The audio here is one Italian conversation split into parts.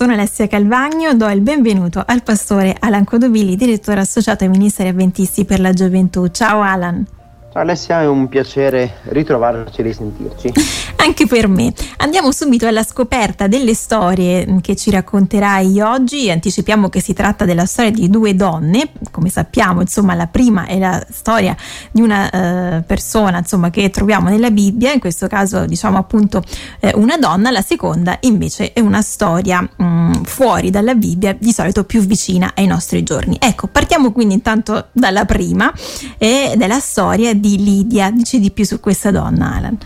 sono Alessia Calvagno, do il benvenuto al pastore Alan Codovilli, direttore associato ai Ministeri Avventisti per la Gioventù. Ciao Alan. Alessia, è un piacere ritrovarci e risentirci. Anche per me. Andiamo subito alla scoperta delle storie che ci racconterai oggi. Anticipiamo che si tratta della storia di due donne. Come sappiamo, insomma, la prima è la storia di una eh, persona, insomma, che troviamo nella Bibbia, in questo caso diciamo appunto eh, una donna, la seconda invece è una storia mh, mm, fuori dalla Bibbia, di solito più vicina ai nostri giorni. Ecco, partiamo quindi intanto dalla prima ed è la storia di Lidia. Dici di più su questa donna, Alan.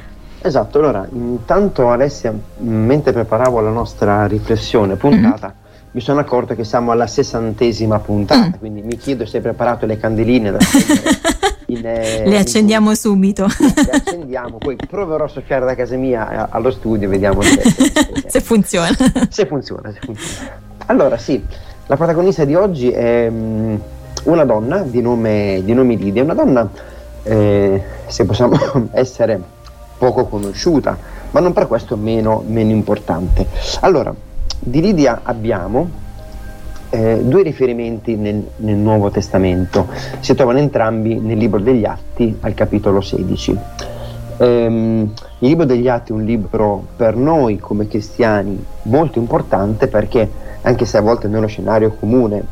Esatto, allora, intanto Alessia, mentre preparavo la nostra riflessione puntata, mm-hmm. mi sono accorto che siamo alla sessantesima puntata, mm. quindi mi chiedo se hai preparato le candeline da in, eh, Le accendiamo in... subito. Le accendiamo, poi proverò a soffiare da casa mia eh, allo studio, vediamo se, se funziona. Se funziona, se funziona. Allora, sì, la protagonista di oggi è um, una donna di nome, di nome Lidia, una donna eh, se possiamo essere poco conosciuta, ma non per questo meno, meno importante. Allora, di Lidia abbiamo eh, due riferimenti nel, nel, Nuovo Testamento, si trovano entrambi nel libro degli Atti al capitolo 16. Um, il libro degli Atti è un libro per noi come cristiani molto importante perché anche se a volte nello scenario comune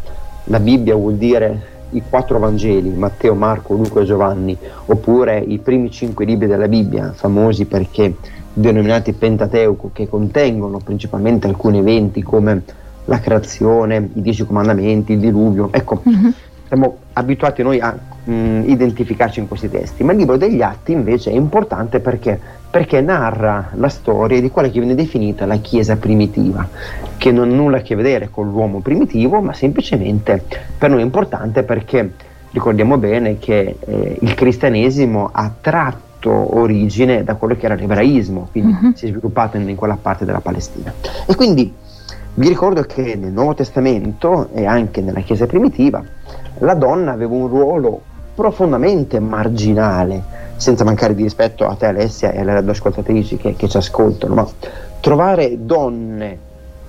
la Bibbia vuol dire i quattro Vangeli, Matteo, Marco, Luca e Giovanni, oppure i primi cinque libri della Bibbia, famosi perché denominati Pentateuco, che contengono principalmente alcuni eventi come la creazione, i dieci comandamenti, il diluvio. Ecco, mm-hmm. siamo abituati noi a mh, mm, identificarci in questi testi, ma il libro degli Atti invece è importante perché perché narra la storia di quella che viene definita la Chiesa primitiva, che non ha nulla a che vedere con l'uomo primitivo, ma semplicemente per noi è importante perché ricordiamo bene che eh, il cristianesimo ha tratto origine da quello che era l'ebraismo, quindi uh-huh. si è sviluppato in, in quella parte della Palestina. E quindi vi ricordo che nel Nuovo Testamento e anche nella Chiesa primitiva la donna aveva un ruolo profondamente marginale senza mancare di rispetto a te Alessia e alle radioascoltatrici che, che ci ascoltano, ma trovare donne,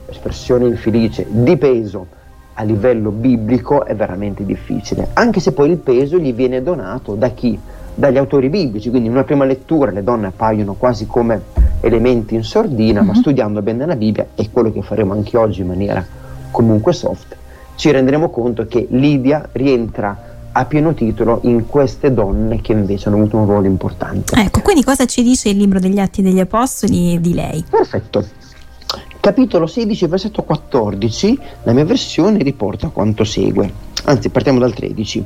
espressione infelice, di peso a livello biblico è veramente difficile, anche se poi il peso gli viene donato da chi? Dagli autori biblici, quindi in una prima lettura le donne appaiono quasi come elementi in sordina, mm-hmm. ma mhm. studiando bene la Bibbia, e quello che faremo anche oggi in maniera comunque soft, ci renderemo conto che Lidia rientra a pieno titolo in queste donne che invece hanno avuto un ruolo importante. Ecco, quindi cosa ci dice il libro degli Atti degli Apostoli di lei? Perfetto. Capitolo 16, versetto 14, la mia versione riporta quanto segue. Anzi, partiamo dal 13.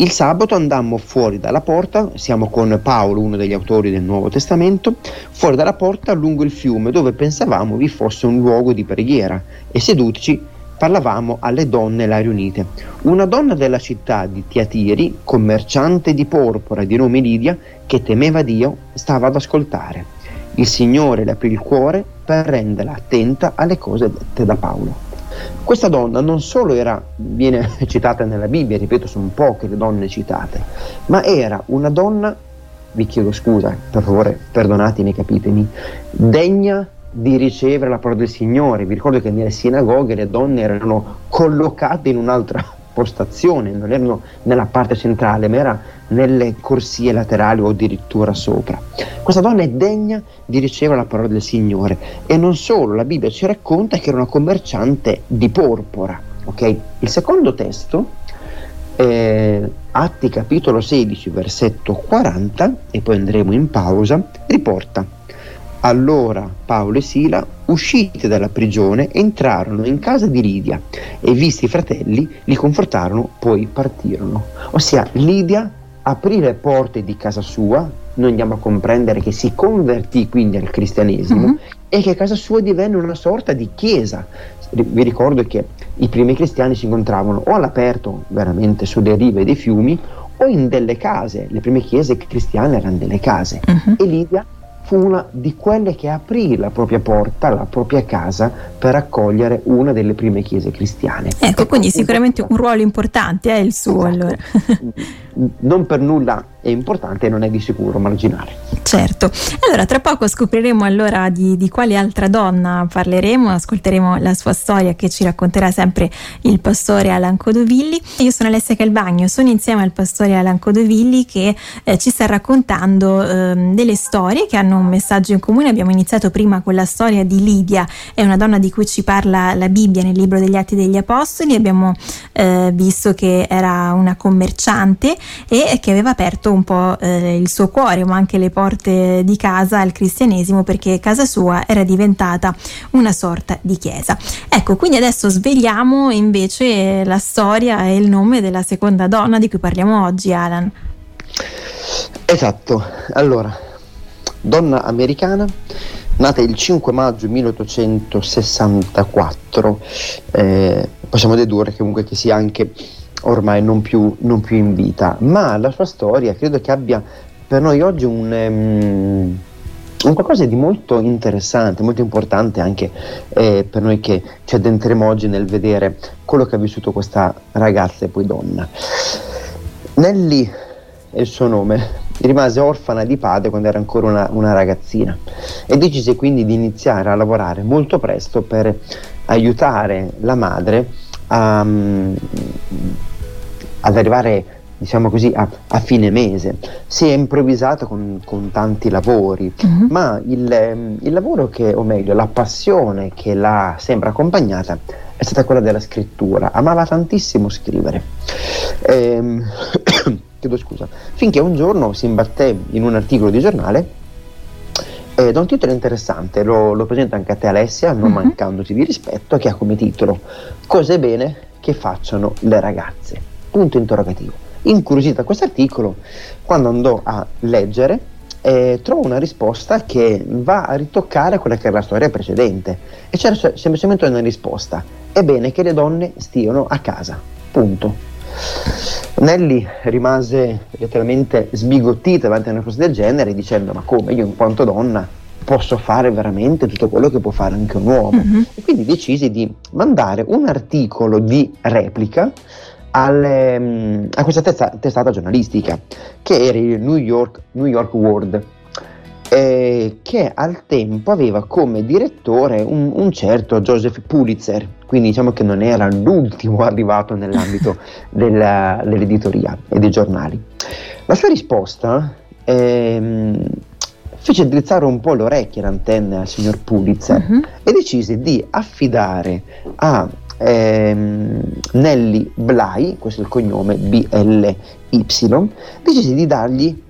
Il sabato andammo fuori dalla porta, siamo con Paolo, uno degli autori del Nuovo Testamento, fuori dalla porta lungo il fiume dove pensavamo vi fosse un luogo di preghiera e sedutici parlavamo alle donne là riunite. Una donna della città di Tiatiri, commerciante di porpora di nome Lidia, che temeva Dio, stava ad ascoltare. Il Signore le aprì il cuore per renderla attenta alle cose dette da Paolo. Questa donna non solo era, viene citata nella Bibbia, ripeto, sono poche le donne citate, ma era una donna, vi chiedo scusa, per favore, perdonatemi, capitemi, degna di ricevere la parola del Signore. Vi ricordo che nelle sinagoghe le donne erano collocate in un'altra postazione, non erano nella parte centrale, ma era nelle corsie laterali o addirittura sopra. Questa donna è degna di ricevere la parola del Signore e non solo, la Bibbia ci racconta che era una commerciante di porpora. Okay? Il secondo testo, eh, Atti capitolo 16, versetto 40, e poi andremo in pausa, riporta allora Paolo e Sila, usciti dalla prigione, entrarono in casa di Lidia e visti i fratelli, li confortarono, poi partirono. Ossia, Lidia aprì le porte di casa sua, noi andiamo a comprendere che si convertì quindi al cristianesimo uh-huh. e che casa sua divenne una sorta di chiesa. Vi ricordo che i primi cristiani si incontravano o all'aperto, veramente sulle rive dei fiumi, o in delle case. Le prime chiese cristiane erano delle case. Uh-huh. E Lidia fu una di quelle che aprì la propria porta, la propria casa per accogliere una delle prime chiese cristiane. Ecco, quindi sicuramente un ruolo importante è il suo esatto. allora. non per nulla è importante e non è di sicuro marginale. Certo, allora tra poco scopriremo allora di, di, quale altra donna parleremo, ascolteremo la sua storia che ci racconterà sempre il pastore Alan Codovilli. Io sono Alessia Calvagno, sono insieme al pastore Alan Codovilli che eh, ci sta raccontando eh, delle storie che hanno un messaggio in comune. Abbiamo iniziato prima con la storia di Lidia, è una donna di cui ci parla la Bibbia nel libro degli Atti degli Apostoli, abbiamo eh, visto che era una commerciante e che aveva aperto un po' eh, il suo cuore ma anche le porte di casa al cristianesimo perché casa sua era diventata una sorta di chiesa. Ecco, quindi adesso svegliamo invece la storia e il nome della seconda donna di cui parliamo oggi, Alan. Esatto, allora, donna americana nata il 5 maggio 1864, eh, possiamo dedurre comunque che sia anche ormai non più, non più, in vita, ma la sua storia credo che abbia per noi oggi un, um, un qualcosa di molto interessante, molto importante anche eh, per noi che ci addentreremo oggi nel vedere quello che ha vissuto questa ragazza e poi donna. Nelly è il suo nome, rimase orfana di padre quando era ancora una, una ragazzina e decise quindi di iniziare a lavorare molto presto per aiutare la madre a, um, ad arrivare diciamo così a, a, fine mese si è improvvisato con, con tanti lavori uh-huh. ma il, ehm, il, lavoro che o meglio la passione che l'ha sempre accompagnata è stata quella della scrittura amava tantissimo scrivere ehm, chiedo scusa finché un giorno si imbatté in un articolo di giornale eh, da un titolo interessante, lo, lo, presento anche a te Alessia, non uh-huh. mancandoci di rispetto, che ha come titolo Cose bene che facciano le ragazze. Punto interrogativo. Incuriosita questo articolo, quando andò a leggere, eh, trovo una risposta che va a ritoccare quella che era la storia precedente. E c'era semplicemente una risposta. È bene che le donne stiano a casa. Punto. Nelly rimase letteralmente sbigottita davanti a una cosa del genere dicendo ma come io in quanto donna posso fare veramente tutto quello che può fare anche un uomo mm-hmm. e quindi decisi di mandare un articolo di replica alle, mm, a questa testa, testata giornalistica che era il New York, New York World eh, che al tempo aveva come direttore un, un, certo Joseph Pulitzer, quindi diciamo che non era l'ultimo arrivato nell'ambito della, dell'editoria e dei giornali. La sua risposta ehm, fece drizzare un po' le orecchie e le antenne al signor Pulitzer uh-huh. e decise di affidare a ehm, Nelly Bly, questo è il cognome B-L-Y, decise di dargli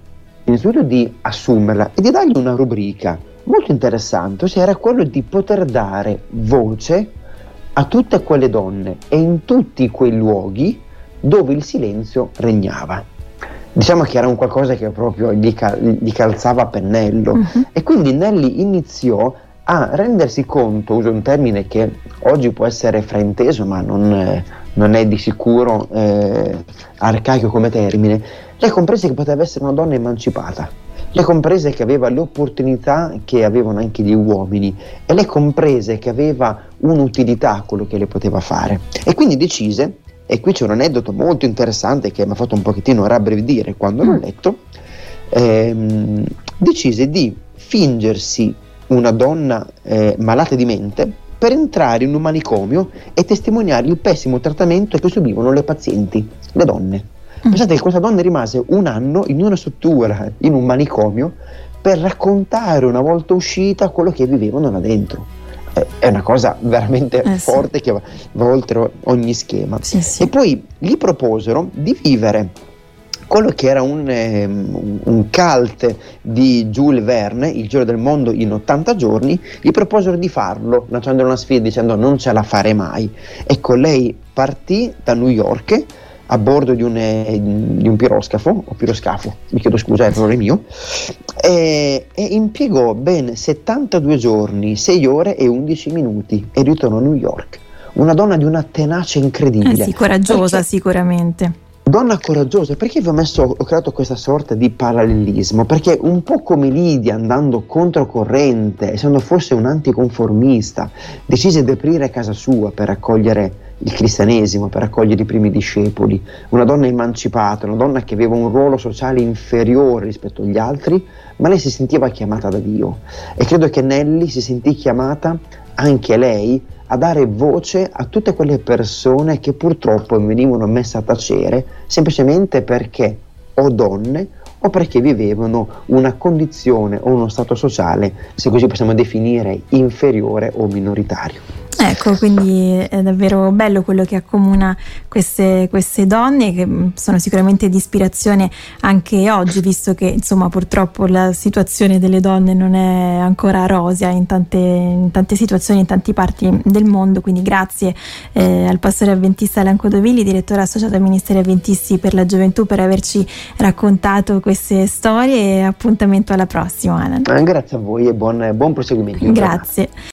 innanzitutto di assumerla e di dargli una rubrica molto interessante, ossia era quello di poter dare voce a tutte quelle donne e in tutti quei luoghi dove il silenzio regnava. Diciamo che era un qualcosa che proprio gli, cal- gli calzava a pennello uh-huh. e quindi Nelly iniziò a rendersi conto, uso un termine che oggi può essere frainteso ma non, non è di sicuro eh, arcaico come termine, lei comprese che poteva essere una donna emancipata, lei comprese che aveva le opportunità che avevano anche gli uomini e lei comprese che aveva un'utilità a quello che le poteva fare. E quindi decise, e qui c'è un aneddoto molto interessante che mi ha fatto un pochettino rabbrividire quando l'ho mm. letto, ehm, decise di fingersi una donna eh, malata di mente per entrare in un manicomio e testimoniare il pessimo trattamento che subivano le pazienti, le donne. Mm. Pensate che questa donna rimase un anno in una struttura, in un manicomio, per raccontare una volta uscita quello che vivevano là dentro. È una cosa veramente eh, forte sì. che va, va, oltre ogni schema. Sì, sì. E poi gli proposero di vivere quello che era un, eh, un, cult di Jules Verne, Il giro del mondo in 80 giorni, gli proposero di farlo, lanciando una sfida dicendo non ce la farei mai. Ecco, lei partì da New York a bordo di un, eh, di un piroscafo, o piroscafo, mi chiedo scusa, è errore mio, e, e, impiegò ben 72 giorni, 6 ore e 11 minuti e ritornò a New York. Una donna di una tenacia incredibile. Eh sì, coraggiosa perché, sicuramente. Donna coraggiosa, perché vi ho, messo, ho creato questa sorta di parallelismo? Perché un po' come Lidia andando controcorrente, essendo forse un anticonformista, decise di aprire casa sua per accogliere il cristianesimo, per accogliere i primi discepoli, una donna emancipata, una donna che aveva un ruolo sociale inferiore rispetto agli altri, ma lei si sentiva chiamata da Dio e credo che Nelly si sentì chiamata anche lei a dare voce a tutte quelle persone che purtroppo venivano messe a tacere semplicemente perché o donne o perché vivevano una condizione o uno stato sociale, se così possiamo definire, inferiore o minoritario. Ecco, quindi è davvero bello quello che accomuna queste, queste, donne che sono sicuramente di ispirazione anche oggi, visto che insomma purtroppo la situazione delle donne non è ancora rosea in tante, in tante situazioni, in tante parti del mondo. Quindi grazie eh, al pastore avventista Alan Codovilli, direttore associato ai Ministeri Avventisti per la Gioventù, per averci raccontato queste storie e appuntamento alla prossima Alan. Eh, grazie a voi e buon, buon proseguimento. Grazie.